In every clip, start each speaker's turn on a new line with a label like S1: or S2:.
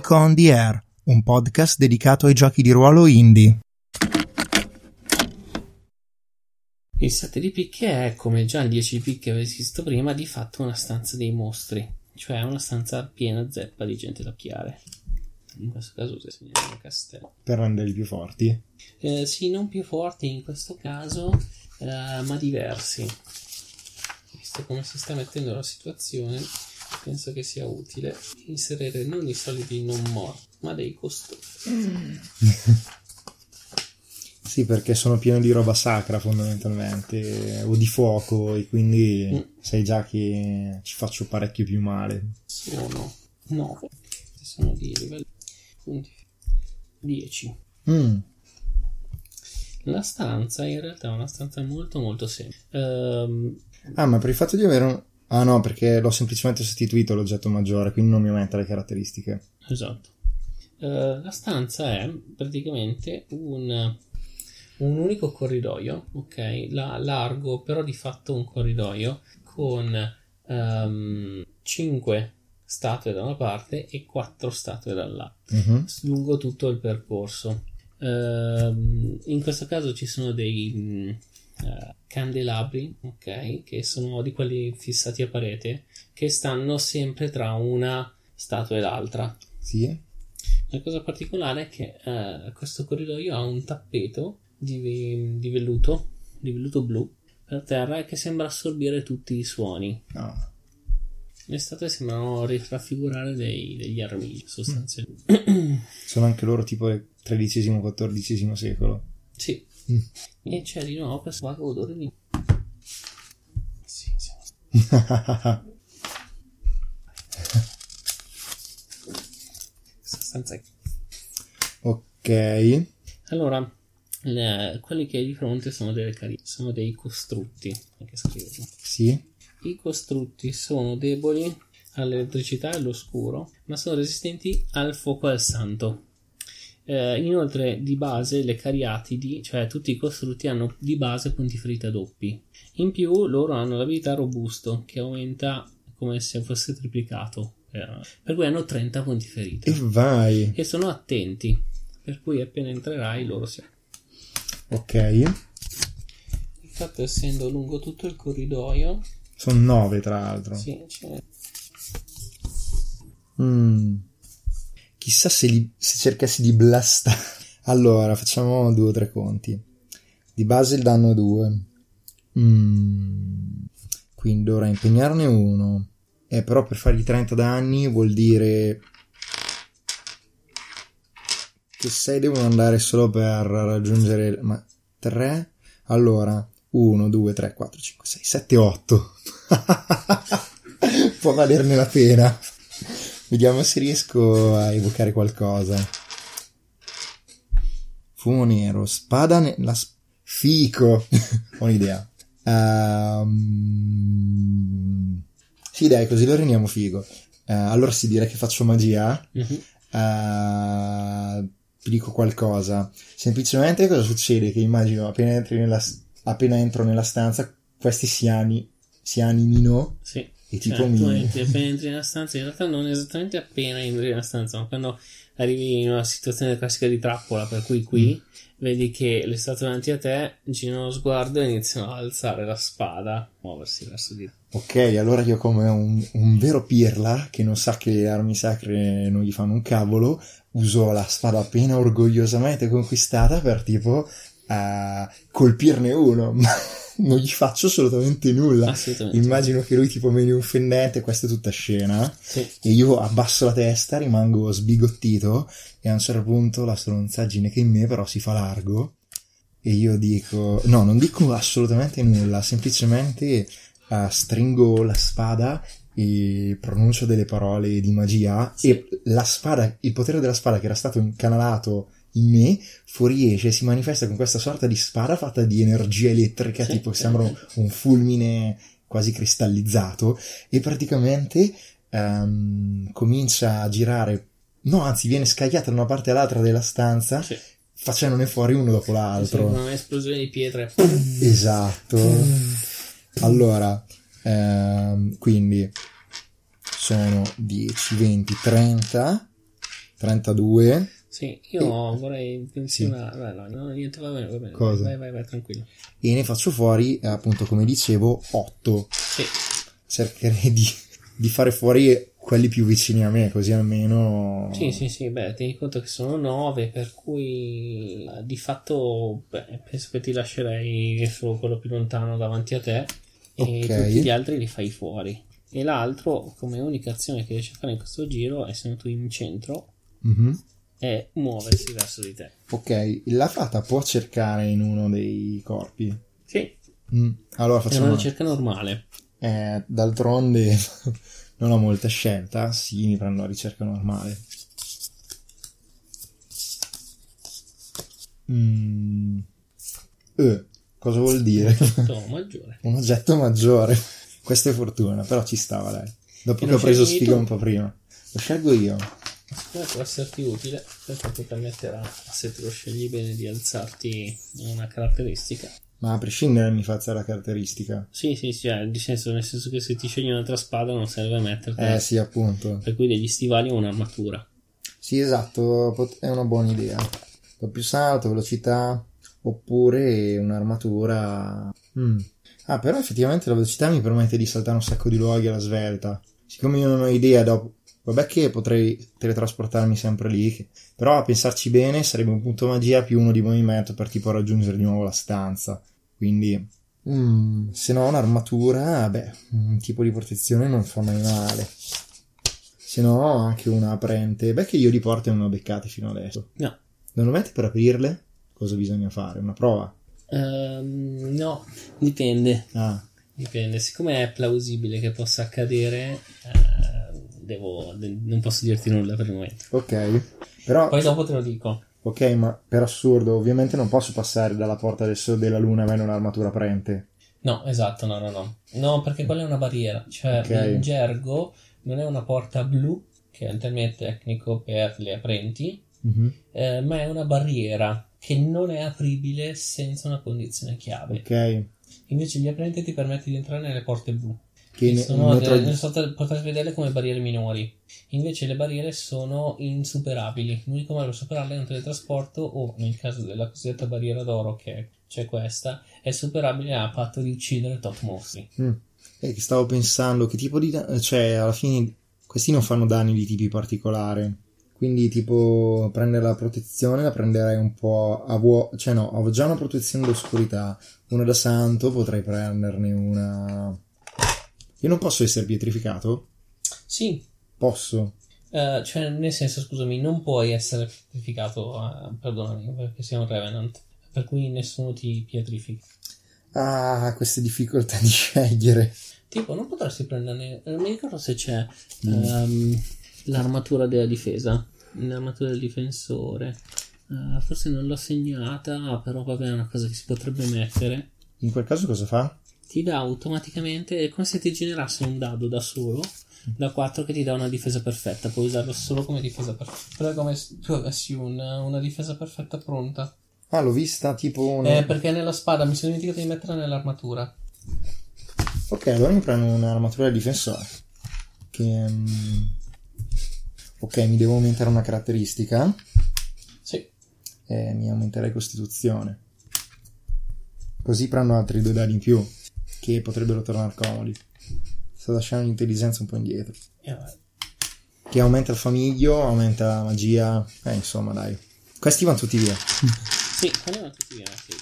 S1: Geek on the Air, un podcast dedicato ai giochi di ruolo indie.
S2: Il 7 di picche è, come già il 10 di picche avessi visto prima, di fatto una stanza dei mostri, cioè una stanza piena zeppa di gente da occhiare. In questo caso si segna un castello.
S3: Per renderli più forti?
S2: Eh, sì, non più forti in questo caso, eh, ma diversi. Visto come si sta mettendo la situazione, penso che sia utile inserire non i soliti non morti, ma dei costruttori.
S3: sì, perché sono pieno di roba sacra fondamentalmente, o di fuoco, e quindi mm. sai già che ci faccio parecchio più male.
S2: Sono 9, sono di livello punti 10.
S3: Mm.
S2: La stanza in realtà è una stanza molto molto semplice. Um,
S3: ah, ma per il fatto di avere un... Ah no, perché l'ho semplicemente sostituito l'oggetto maggiore, quindi non mi aumenta le caratteristiche.
S2: Esatto. Uh, la stanza è praticamente un, un unico corridoio, ok? La, largo, però di fatto un corridoio con um, ehm, 5 statue da una parte e 4 statue dall'altra,
S3: uh-huh.
S2: lungo tutto il percorso. Uh, in questo caso ci sono dei uh, candelabri, ok, che sono di quelli fissati a parete, che stanno sempre tra una statua e l'altra.
S3: Sì.
S2: La cosa particolare è che uh, questo corridoio ha un tappeto di, di, velluto, di velluto blu per terra che sembra assorbire tutti i suoni.
S3: Oh.
S2: Le statue sembrano raffigurare dei, degli armigli sostanzialmente.
S3: Mm. Sono anche loro tipo del XIII-XIV secolo.
S2: Sì.
S3: Mm.
S2: E c'è di nuovo questo vago odore di... Sì, siamo... Sostanza...
S3: Ok.
S2: Allora, le, quelli che hai di fronte sono delle cari- sono dei costrutti.
S3: Sì.
S2: I costrutti sono deboli all'elettricità e all'oscuro, ma sono resistenti al fuoco al santo. Eh, inoltre, di base, le cariatidi, cioè tutti i costrutti, hanno di base punti ferita doppi. In più, loro hanno l'abilità robusto, che aumenta come se fosse triplicato. Per cui hanno 30 punti ferita.
S3: E vai!
S2: E sono attenti, per cui appena entrerai loro si.
S3: Ok.
S2: Infatti, essendo lungo tutto il corridoio,
S3: sono nove, tra l'altro.
S2: Sì, c'è.
S3: Mm. Chissà se, li, se cercassi di blastare. Allora, facciamo due o tre conti. Di base il danno è due. Mm. Quindi dovrei impegnarne uno. Eh, però per fargli 30 danni vuol dire che 6 devono andare solo per raggiungere ma 3 allora 1 2 3 4 5 6 7 8 Può valerne la pena. Vediamo se riesco a evocare qualcosa. Fumo nero, spada nella sp- fico. Ho un'idea. Um... Sì, dai, così lo rendiamo figo. Uh, allora si direi che faccio magia.
S2: Mm-hmm.
S3: Uh, ti dico qualcosa. Semplicemente cosa succede? Che immagino appena, nella, appena entro nella stanza, questi siani si animino.
S2: Sì.
S3: E tipo cioè, mi...
S2: entri, appena entri nella stanza, in realtà non esattamente appena entri nella stanza, ma quando arrivi in una situazione classica di trappola, per cui qui mm. vedi che le statue davanti a te girano lo sguardo e iniziano ad alzare la spada, muoversi verso di te.
S3: Ok, allora io come un, un vero pirla che non sa che le armi sacre non gli fanno un cavolo, uso la spada appena orgogliosamente conquistata per tipo uh, colpirne uno. non gli faccio assolutamente nulla.
S2: Assolutamente.
S3: Immagino che lui tipo meni un fendente, questa è tutta scena.
S2: Sì.
S3: E io abbasso la testa, rimango sbigottito e a un certo punto la stronzaggine che in me però si fa largo. E io dico, no, non dico assolutamente nulla, semplicemente uh, stringo la spada e pronuncio delle parole di magia sì. e la spada, il potere della spada che era stato incanalato in me fuoriesce si manifesta con questa sorta di spada fatta di energia elettrica, sì, tipo sembra un, fulmine quasi cristallizzato, e praticamente um, comincia a girare, no, anzi, viene scagliata da una parte all'altra della stanza.
S2: Sì.
S3: Facendone fuori uno dopo l'altro.
S2: Sì, un'esplosione di pietre.
S3: Esatto. Allora, ehm, quindi sono 10, 20, 30 32.
S2: Sì, io vorrei menzionare. Beh, no, no, niente, va bene, va bene.
S3: Cosa?
S2: Vai, vai, vai, tranquillo.
S3: E ne faccio fuori, eh, appunto, come dicevo, 8.
S2: Sì,
S3: Cercherei di, di fare fuori quelli più vicini a me, così almeno...
S2: sì, sì, sì, beh, tieni conto che sono 9, per cui eh, di fatto beh, penso che ti lascerei solo quello più lontano davanti a te e
S3: Ok.
S2: tutti gli altri li fai fuori. E l'altro, come unica azione che riesci a fare in questo giro, essendo tu in centro,
S3: Mhm.
S2: È muoversi verso di te.
S3: Ok, la fata può cercare in uno dei corpi.
S2: Sì,
S3: Mm, Allora
S2: è
S3: facciamo...
S2: una ricerca normale.
S3: Eh, d'altronde non ho molta scelta. Sì, mi prendo la ricerca normale. Mm. Eh, cosa vuol dire?
S2: Tutto maggiore.
S3: Un oggetto maggiore. Questa è fortuna, però ci stava dai. Dopo
S2: E
S3: che ho preso sfiga un po' prima. Lo scelgo io.
S2: Può esserti utile perché ti permetterà, se te lo scegli bene, di alzarti una caratteristica.
S3: Ma a prescindere mi faccia la caratteristica.
S2: Sì, sì, sì, cioè, di senso, nel senso che se ti scegli un'altra spada non serve mettertela.
S3: Eh sì, appunto.
S2: Per cui degli stivali o un'armatura.
S3: Sì, esatto, è una buona idea. Doppio salto, velocità, oppure un'armatura. Mm. Ah, però effettivamente la velocità mi permette di saltare un sacco di luoghi alla svelta. Siccome io non ho idea dopo. Vabbè che potrei teletrasportarmi sempre lì, però a pensarci bene sarebbe un punto magia più uno di movimento per tipo raggiungere di nuovo la stanza. Quindi, mm, se no un'armatura, beh, un tipo di protezione non fa mai male. Se no, anche una aprente. Beh, che io di porte non ho beccate fino adesso.
S2: No.
S3: Normalmente per aprirle, cosa bisogna fare? Una prova.
S2: Ehm, no, dipende.
S3: Ah,
S2: Dipende. Siccome è plausibile che possa accadere, eh, devo, de- non posso dirti nulla per il momento.
S3: ok. Però,
S2: Poi dopo te lo dico.
S3: ok, ma per assurdo, ovviamente non posso passare dalla porta del Sole della Luna avendo un'armatura aprente.
S2: No, esatto, no, no, no. No, perché quella è una barriera. Cioè,
S3: Ok.
S2: in gergo non è una porta blu, che è il termine tecnico per le aprenti,
S3: Mhm.
S2: eh, ma è una barriera che non è apribile senza una condizione chiave.
S3: Ok.
S2: Invece gli aprenti ti permette di entrare nelle porte blu.
S3: Che
S2: sono
S3: ne-
S2: delle- sotto- potrete vederle come barriere minori. Invece le barriere sono insuperabili. L'unico modo per superarle è un teletrasporto o, nel caso della cosiddetta barriera d'oro, che c'è questa, è superabile a patto di uccidere top mostri.
S3: Mm. Eh, stavo pensando, che tipo di... da- Cioè, alla fine, questi non fanno danni di tipi particolari. Quindi, tipo, prendere la protezione la prenderei un po' a vuoto. Cioè, no, ho già una protezione d'oscurità. Una da santo, potrei prenderne una... Io non posso essere pietrificato?
S2: Sì,
S3: Posso.
S2: eh, cioè, nel senso, scusami, non puoi essere pietrificato, eh, perdonami, perché sei un Revenant, per cui nessuno ti pietrifica.
S3: Ah, queste difficoltà di scegliere.
S2: Tipo, non potresti prenderne. Non mi ricordo se c'è
S3: Mm.
S2: ehm, l'armatura della difesa. L'armatura del difensore. Eh, forse non l'ho segnata, però vabbè, è una cosa che si potrebbe mettere.
S3: In quel caso cosa fa?
S2: Ti dà automaticamente. È come se ti generasse un dado da solo. Da 4 che ti dà una difesa perfetta. Puoi usarlo solo come difesa perfetta. Però è come se tu avessi una, una difesa perfetta pronta.
S3: Ah, l'ho vista tipo una...
S2: Eh, perché nella spada mi sono dimenticato di metterla nell'armatura.
S3: Ok, allora mi prendo un'armatura da difensore. Che... mm, Ok, mi devo aumentare una caratteristica.
S2: Sì.
S3: E mi aumenterei costituzione. Così prendo altri due dadi in più. Che potrebbero tornare comodi. Sto lasciando l'intelligenza un po' indietro.
S2: E vabbè.
S3: Che aumenta il famiglio, aumenta la magia. Eh, insomma, dai. Questi vanno tutti via.
S2: Sì, quello è tutti via. sì.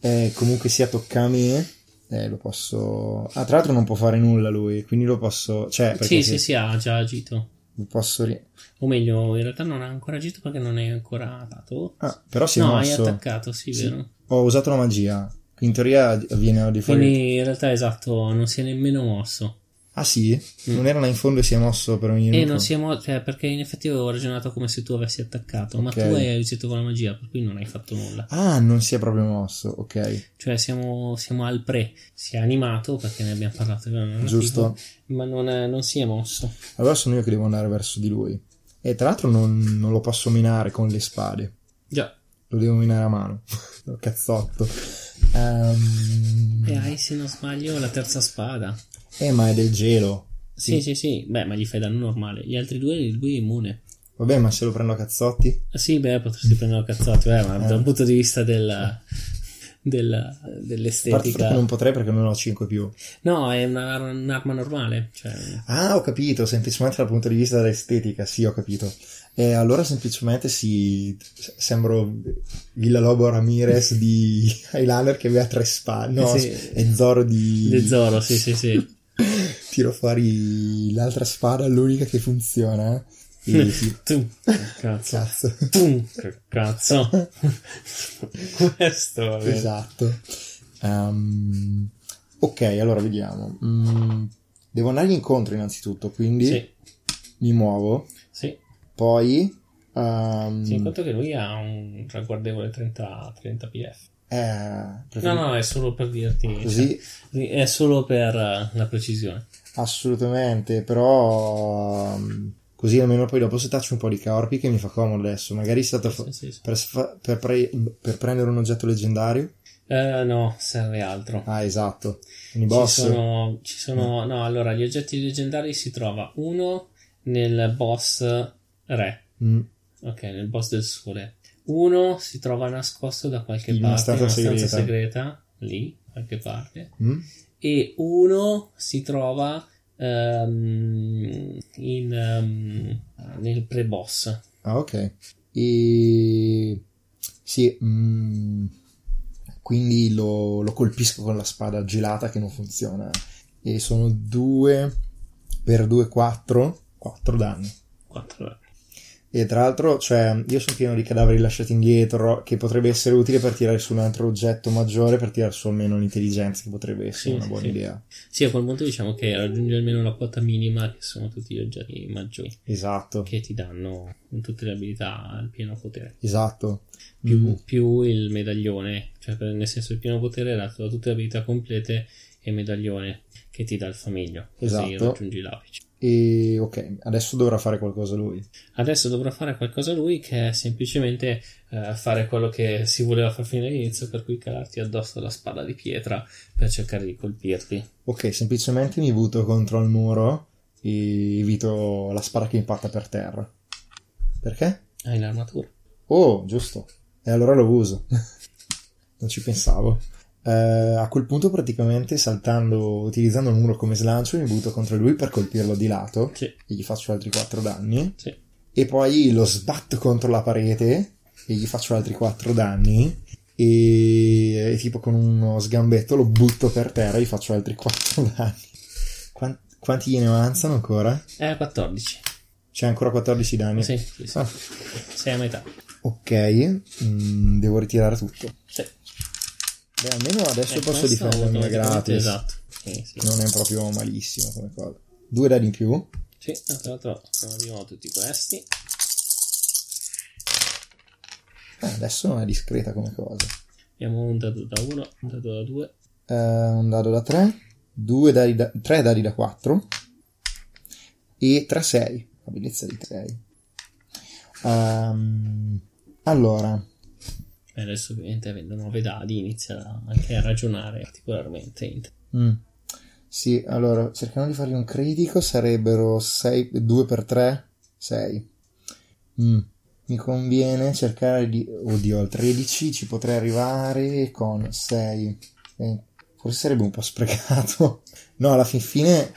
S3: Eh, comunque sia tocca a me. Eh, lo posso. Ah, tra l'altro non può fare nulla lui. Quindi lo posso. Cioè, perché
S2: Sì,
S3: se-
S2: sì, sì, ha già agito.
S3: Posso. ri-
S2: O meglio, in realtà non ha ancora agito perché non è ancora dato.
S3: Ah, però si è
S2: no, hai
S3: mosso.
S2: attaccato, sì,
S3: Sì.
S2: vero.
S3: Ho usato la magia. In teoria viene di fuori.
S2: Quindi in realtà esatto, non si è nemmeno mosso.
S3: Ah, sì?
S2: Mm.
S3: Non era là in fondo e si è mosso per venire
S2: E non si è mosso, cioè, perché in effetti avevo ragionato come se tu avessi attaccato, ma
S3: Ok.
S2: tu hai agito con la magia, per cui non hai fatto nulla.
S3: Ah, non si è proprio mosso. Ok,
S2: Cioè siamo, siamo al pre, si è animato perché ne abbiamo parlato. narrativo,
S3: giusto.
S2: Ma non, è- non si è mosso.
S3: Allora sono io che devo andare verso di lui. E tra l'altro non, non lo posso minare con le spade.
S2: Già.
S3: Lo devo minare a mano. Cazzotto. Ehm,
S2: E hai, se non sbaglio, la terza spada.
S3: Eh, ma è del gelo.
S2: Sì, sì, sì, beh, ma gli fai danno normale. Gli altri due, lui è immune.
S3: Vabbè, ma se lo prendo a cazzotti?
S2: Ah, Sì, beh, potresti prendere a cazzotti, eh, ma dal punto di vista del, del-
S3: A parte
S2: dell'estetica.
S3: non potrei perché non ho 5 più.
S2: No, è una- un'arma normale. Cioè,
S3: Ah, ho capito, semplicemente dal punto di vista dell'estetica, sì, ho capito. E allora semplicemente si... sembro Villalobo Ramirez di Highlander che aveva tre spade. No,
S2: Sì.
S3: è Zoro di...
S2: De Zoro, sì, sì, sì.
S3: Tiro fuori l'altra spada, l'unica che funziona. E sì,
S2: Tu, cazzo.
S3: cazzo.
S2: Tu, cazzo. Questo, vabbè.
S3: Esatto. Ehm, ok, allora vediamo. Mm, devo andargli incontro innanzitutto, quindi
S2: Sì,
S3: mi muovo.
S2: sì.
S3: Poi... ehm,
S2: Tieni conto che lui ha un ragguardevole 30, 30 pf.
S3: eh,
S2: No, no, è solo per dirti.
S3: Così
S2: cioè, è solo per eh, la precisione.
S3: Assolutamente, però ehm, così almeno poi dopo setaccio un po' di corpi che mi fa comodo adesso. Magari è stato
S2: Sì, sì, sì.
S3: per, per pre- per prendere un oggetto leggendario.
S2: Eh, no, serve altro.
S3: Ah, esatto. Quindi
S2: Ci
S3: boss.
S2: sono, ci sono, no, allora gli oggetti leggendari si trova uno nel boss re,
S3: Mm,
S2: ok, nel boss del sole. Uno si trova nascosto da qualche
S3: In una
S2: parte, in
S3: stanza
S2: una stanza
S3: segreta.
S2: segreta, lì, qualche parte.
S3: mm.
S2: E uno si trova ehm, in, ehm, nel pre-boss.
S3: Ah, ok. E sì, mm, quindi lo, lo colpisco con la spada gelata che non funziona. E sono 2 per 2, 4. 4 danni.
S2: 4
S3: E tra l'altro, cioè, io sono pieno di cadaveri lasciati indietro, che potrebbe essere utile per tirare su un altro oggetto maggiore, per tirare su almeno l'intelligenza, che potrebbe essere
S2: Sì,
S3: una
S2: sì,
S3: buona
S2: sì.
S3: idea.
S2: Sì, a quel punto diciamo che raggiunge almeno la quota minima, che sono tutti gli oggetti maggiori,
S3: Esatto,
S2: che ti danno tutte le abilità al pieno potere.
S3: esatto.
S2: Più,
S3: Mm,
S2: più il medaglione, cioè nel senso il pieno potere è dato da tutte le abilità complete e medaglione che ti dà il famiglio. Così
S3: Esatto.
S2: raggiungi l'apice.
S3: E ok, adesso dovrà fare qualcosa lui.
S2: Adesso dovrà fare qualcosa lui che è semplicemente eh, fare quello che si voleva far fino all'inizio, per cui calarti addosso la spada di pietra per cercare di colpirti.
S3: Ok, semplicemente mi butto contro il muro e evito la spada che impatta per terra. Perché?
S2: Hai l'armatura.
S3: Oh, giusto. E allora lo uso. non ci pensavo. Eh, a quel punto praticamente saltando, utilizzando il muro come slancio, mi butto contro lui per colpirlo di lato
S2: Sì,
S3: e gli faccio altri 4 danni.
S2: sì.
S3: E poi lo sbatto contro la parete e gli faccio altri 4 danni. E, e tipo con uno sgambetto lo butto per terra e gli faccio altri 4 danni. Quan- quanti gliene avanzano ancora?
S2: È 14.
S3: C'è ancora 14 danni.
S2: Sì, sì, sì.
S3: Ah,
S2: Sei a metà.
S3: ok, mm, devo ritirare tutto.
S2: Sì.
S3: Beh, almeno adesso
S2: Eh,
S3: posso difendermi
S2: automaticamente,
S3: gratis.
S2: Esatto. Sì, sì.
S3: Non è proprio malissimo come cosa. Due dadi in più.
S2: Sì, tra l'altro abbiamo di nuovo tutti questi.
S3: Eh, adesso è discreta come cosa.
S2: Abbiamo un dado da 1, un dado da 2.
S3: Eh, un dado da 3, due dadi da, 3 dadi da 4 e 3 6. La bellezza di 6. allora,
S2: E adesso ovviamente avendo 9 dadi inizia anche a ragionare particolarmente.
S3: mm, sì, allora cercando di fargli un critico sarebbero 6, 2 per 3, 6. Mm, mi conviene cercare di... Oddio, al 13 ci potrei arrivare con 6. Eh, forse sarebbe un po' sprecato. No, alla fin fine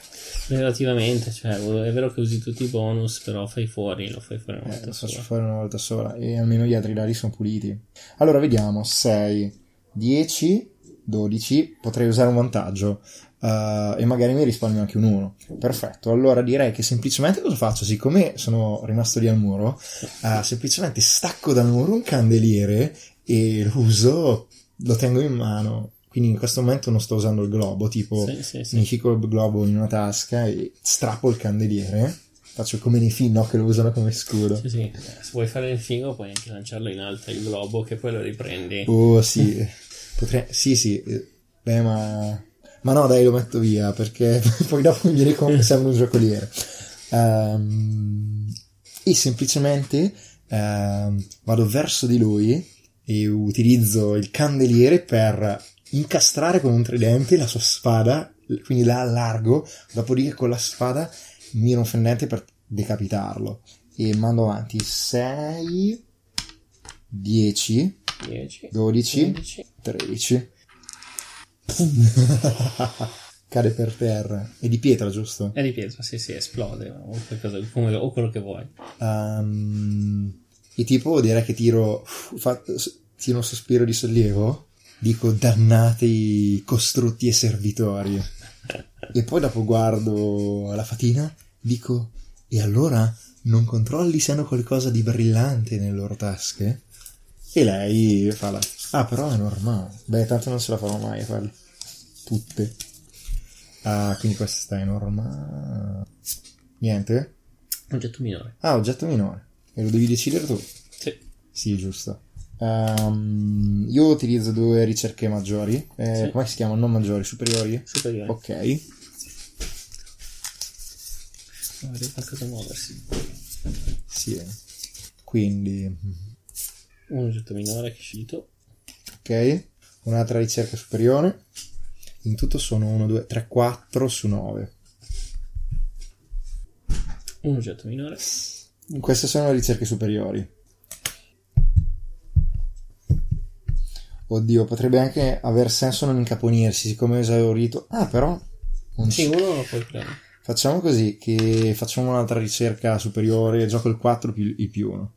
S2: Relativamente, cioè è vero che usi tutti i bonus, però fai fuori, lo fai fuori una
S3: Eh,
S2: volta
S3: lo faccio
S2: sola.
S3: fare una volta sola e almeno gli altri dadi sono puliti. Allora vediamo 6, 10, 12. Potrei usare un vantaggio eh, e magari mi risparmio anche un 1. Perfetto. Allora direi che semplicemente cosa faccio? Siccome sono rimasto lì al muro, eh, semplicemente stacco dal muro un candeliere e lo uso, lo tengo in mano. Quindi in questo momento non sto usando il globo, tipo
S2: Sì, sì, sì.
S3: mi fico il globo in una tasca e strappo il candeliere. Faccio come nei film, no? Che lo usano come scudo.
S2: Sì, sì. Se vuoi fare il figo puoi anche lanciarlo in alto il globo che poi lo riprendi.
S3: Oh, sì. Potrei... Sì, sì. eh, Beh, ma... Ma no, dai, lo metto via, perché poi dopo mi viene come sembra un giocoliere. Ehm, E semplicemente ehm, vado verso di lui e utilizzo il candeliere per incastrare con un tridente la sua spada quindi la allargo, dopodiché con la spada miro un fendente per decapitarlo. E mando avanti 6, 10,
S2: 10,
S3: 12,
S2: 11.
S3: 13. Cade per terra. È di pietra, giusto?
S2: È di pietra, sì, sì, esplode o, qualcosa, o quello che vuoi.
S3: Ehm, e tipo direi che tiro, fa- tiro un sospiro di sollievo. Dico dannati costrutti e servitori. E poi dopo guardo la fatina, dico, e allora non controlli se hanno qualcosa di brillante nelle loro tasche? E lei fa la... Ah, però è normale. Beh, tanto non se la farò mai a farle. Tutte. Ah, quindi questa è normale. Niente?
S2: Oggetto minore.
S3: Ah, oggetto minore. E lo devi decidere tu?
S2: Sì.
S3: Sì, giusto. Ehm, io utilizzo due ricerche maggiori. Eh,
S2: Sì.
S3: Come si chiamano? Non maggiori, superiori?
S2: Superiore.
S3: Ok.
S2: Magari qualcosa a muoversi.
S3: Sì. Quindi,
S2: Un oggetto minore che scegli tu.
S3: ok. Un'altra ricerca superiore. In tutto sono 1, 2, 3, 4 su 9.
S2: Un oggetto minore.
S3: Queste sono le ricerche superiori. Oddio, potrebbe anche aver senso non incaponirsi, siccome ho esaurito. Ah, però. non
S2: Sì, uno lo puoi prendere.
S3: Facciamo così, che facciamo un'altra ricerca superiore, gioco il 4 più il più 1.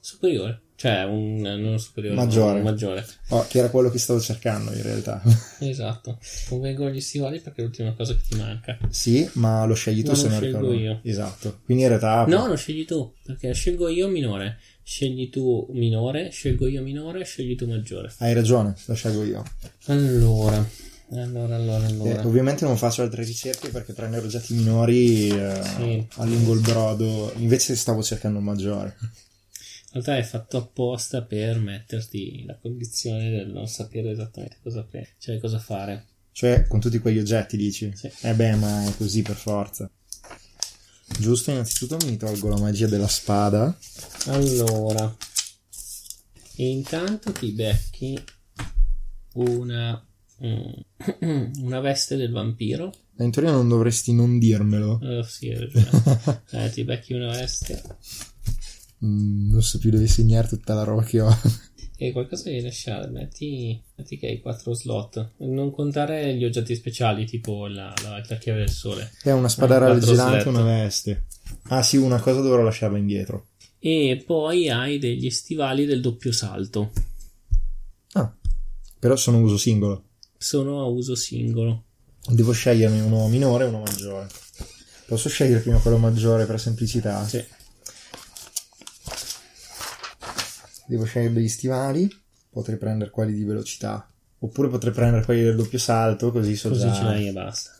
S2: Superiore. Cioè, un non superiore.
S3: Maggiore.
S2: un maggiore.
S3: Oh, che era quello che stavo cercando in realtà.
S2: Esatto. Convengono gli stivali perché è l'ultima cosa che ti manca.
S3: sì, ma lo scegli tu
S2: No,
S3: se
S2: lo
S3: non
S2: scelgo
S3: ricordo.
S2: io.
S3: Esatto. Quindi in realtà
S2: No, lo scegli tu. Perché scelgo io minore. Scegli tu minore, scelgo io minore, scegli tu maggiore.
S3: hai ragione, lo scelgo io.
S2: Allora. Allora, allora,
S3: Eh,
S2: allora.
S3: ovviamente non faccio altre ricerche perché prendere oggetti minori eh,
S2: Sì.
S3: allungo il brodo. Invece stavo cercando un maggiore.
S2: In realtà è fatto apposta per metterti la condizione del non sapere esattamente cosa prendere, cioè cosa fare.
S3: Cioè, con tutti quegli oggetti dici?
S2: Sì.
S3: Eh beh, ma è così per forza. Giusto, innanzitutto mi tolgo la magia della spada.
S2: Allora, intanto ti becchi una, mm, una veste del vampiro.
S3: In teoria non dovresti non dirmelo.
S2: Eh, sì, hai ragione. Eh, ti becchi una veste
S3: Mm, non so più dove segnare tutta la roba che ho.
S2: E qualcosa devi lasciare. Metti, metti che hai 4 slot. Non contare gli oggetti speciali, tipo la, la, la chiave del sole.
S3: È una spada
S2: Eh,
S3: e
S2: slot.
S3: una veste. Ah sì, una cosa dovrò lasciarla indietro.
S2: E poi hai degli stivali del doppio salto.
S3: Ah, però sono uso singolo.
S2: Sono a uso singolo.
S3: Devo sceglierne uno minore e uno maggiore. Posso scegliere prima quello maggiore per semplicità?
S2: Sì.
S3: Devo scegliere degli stivali. Potrei prendere quelli di velocità. Oppure potrei prendere quelli del doppio salto, così so
S2: Così
S3: già-
S2: ce l'hai e basta.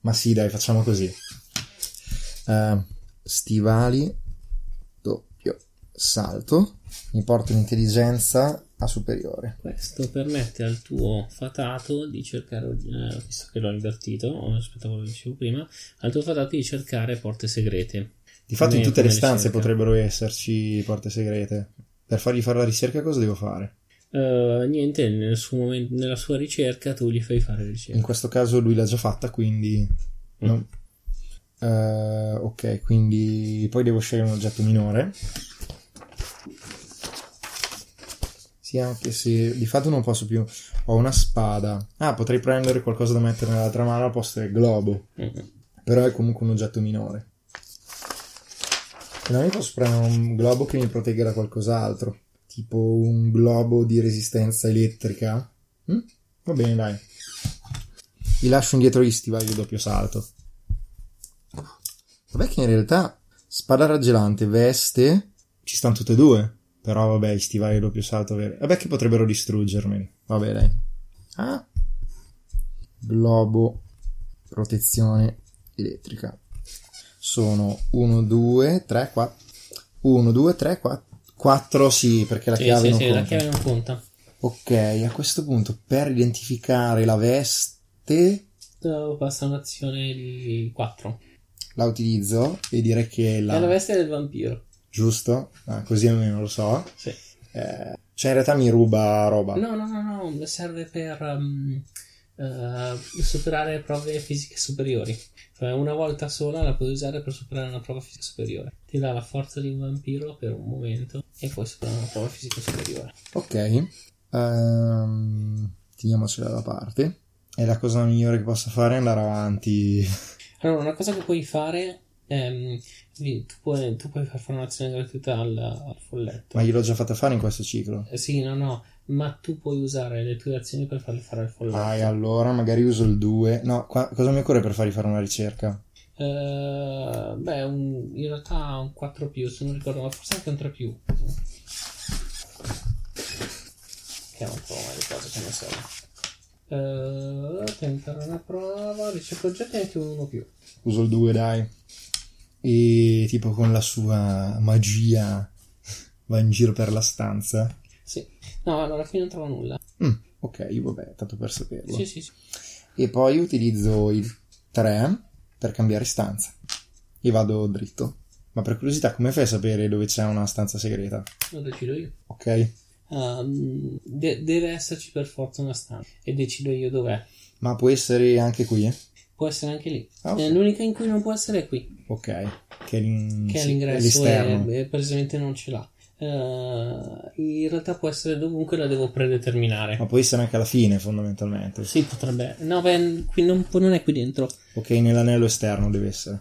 S3: Ma sì, dai, facciamo così. Eh, stivali, doppio salto. Mi porto l'intelligenza a superiore.
S2: Questo permette al tuo fatato di cercare, eh, visto che l'ho invertito, o aspetta quello che dicevo prima, al tuo fatato di cercare porte segrete.
S3: Di fatto in tutte le stanze
S2: ricerca.
S3: potrebbero esserci porte segrete. Per fargli fare la ricerca cosa devo fare?
S2: Eh, niente, nel suo momen- nella sua ricerca tu gli fai fare
S3: In
S2: ricerca.
S3: questo caso lui l'ha già fatta, quindi... no. Eh, ok, quindi poi devo scegliere un oggetto minore. Sì, anche se di fatto non posso più. Ho una spada. Ah, potrei prendere qualcosa da mettere nell'altra mano al posto del globo.
S2: Mm.
S3: Però è comunque un oggetto minore. Non mi posso prendere un globo che mi protegga da qualcos'altro. Tipo un globo di resistenza elettrica. Mm? Va bene, dai. Vi lascio indietro gli stivali di doppio salto. Vabbè che in realtà spada raggelante, veste, ci stanno tutte e due. Però vabbè, i stivali di doppio salto. Vabbè che potrebbero distruggermeli. Vabbè, dai. Ah. Globo, protezione elettrica. Sono 1, 2, 3, 4. 1, 2, 3, 4. 4 sì, perché la
S2: Sì,
S3: chiave
S2: sì,
S3: non
S2: sì, la
S3: conta.
S2: chiave non conta.
S3: Ok, a questo punto per identificare la veste
S2: Basta un'azione di 4.
S3: la utilizzo e direi che la...
S2: È la veste del vampiro.
S3: giusto? Ah, così almeno lo so.
S2: Sì.
S3: Eh, cioè in realtà mi ruba roba.
S2: No, no, no, no, serve per um, eh, superare prove fisiche superiori. Cioè, una volta sola la puoi usare per superare una prova fisica superiore. Ti dà la forza di un vampiro per un momento e puoi superare una prova fisica superiore.
S3: Ok, um, teniamocela da parte. E la cosa migliore che possa fare è andare avanti.
S2: Allora, una cosa che puoi fare ehm, tu, puoi, tu puoi far fare un'azione gratuita al, al folletto.
S3: Ma gliel'ho già fatta fare in questo ciclo.
S2: Eh, sì, no, no, ma tu puoi usare le tue azioni per farle fare al folletto.
S3: Ah, e allora magari uso il 2. No, qua, cosa mi occorre per fargli fare una ricerca?
S2: Uh, beh, un, in realtà un 4 più, se non ricordo, ma forse anche un 3 più. Che è un po' le cose che ne so. Uh, tentare una prova, ricerca oggetti anche un 1 più.
S3: Uso il 2, dai. E tipo con la sua magia va in giro per la stanza.
S2: Sì. No, allora qui non trovo nulla.
S3: Mm, ok, vabbè, tanto per saperlo.
S2: Sì, sì, sì.
S3: E poi utilizzo il 3 per cambiare stanza. E vado dritto. Ma per curiosità, come fai a sapere dove c'è una stanza segreta?
S2: Lo decido io.
S3: Ok.
S2: Um, de- deve esserci per forza una stanza. E decido io dov'è.
S3: Ma può essere anche qui? Eh?
S2: Può essere anche lì.
S3: Ah, ok.
S2: Eh, L'unica in cui non può essere è qui.
S3: Ok. Che è, l'in-
S2: Che è l'ingresso e, e precisamente non ce l'ha. Eh, in realtà può essere dovunque, la devo predeterminare.
S3: Ma può essere anche alla fine, fondamentalmente.
S2: Sì, potrebbe. No, beh, qui non, non è qui dentro.
S3: Ok, nell'anello esterno deve essere.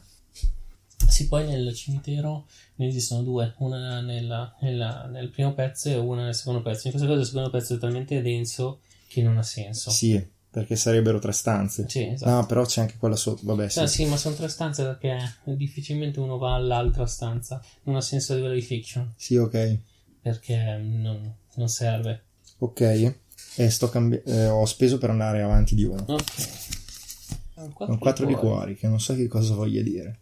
S2: Sì, poi nel cimitero ne esistono due, una nella- nella- nel primo pezzo e una nel secondo pezzo. In questo caso il secondo pezzo è talmente denso che non ha senso.
S3: Sì, perché sarebbero tre stanze.
S2: Sì, esatto.
S3: No, però c'è anche quella sotto. Vabbè, sì.
S2: Ah, sì, ma sono tre stanze perché difficilmente uno va all'altra stanza. Non ha senso a livello di fiction
S3: Sì, ok.
S2: perché non, non serve.
S3: Ok. E sto cambi- eh, ho speso per andare avanti di uno.
S2: Ok.
S3: Con quattro di cuori, che non so che cosa voglia dire.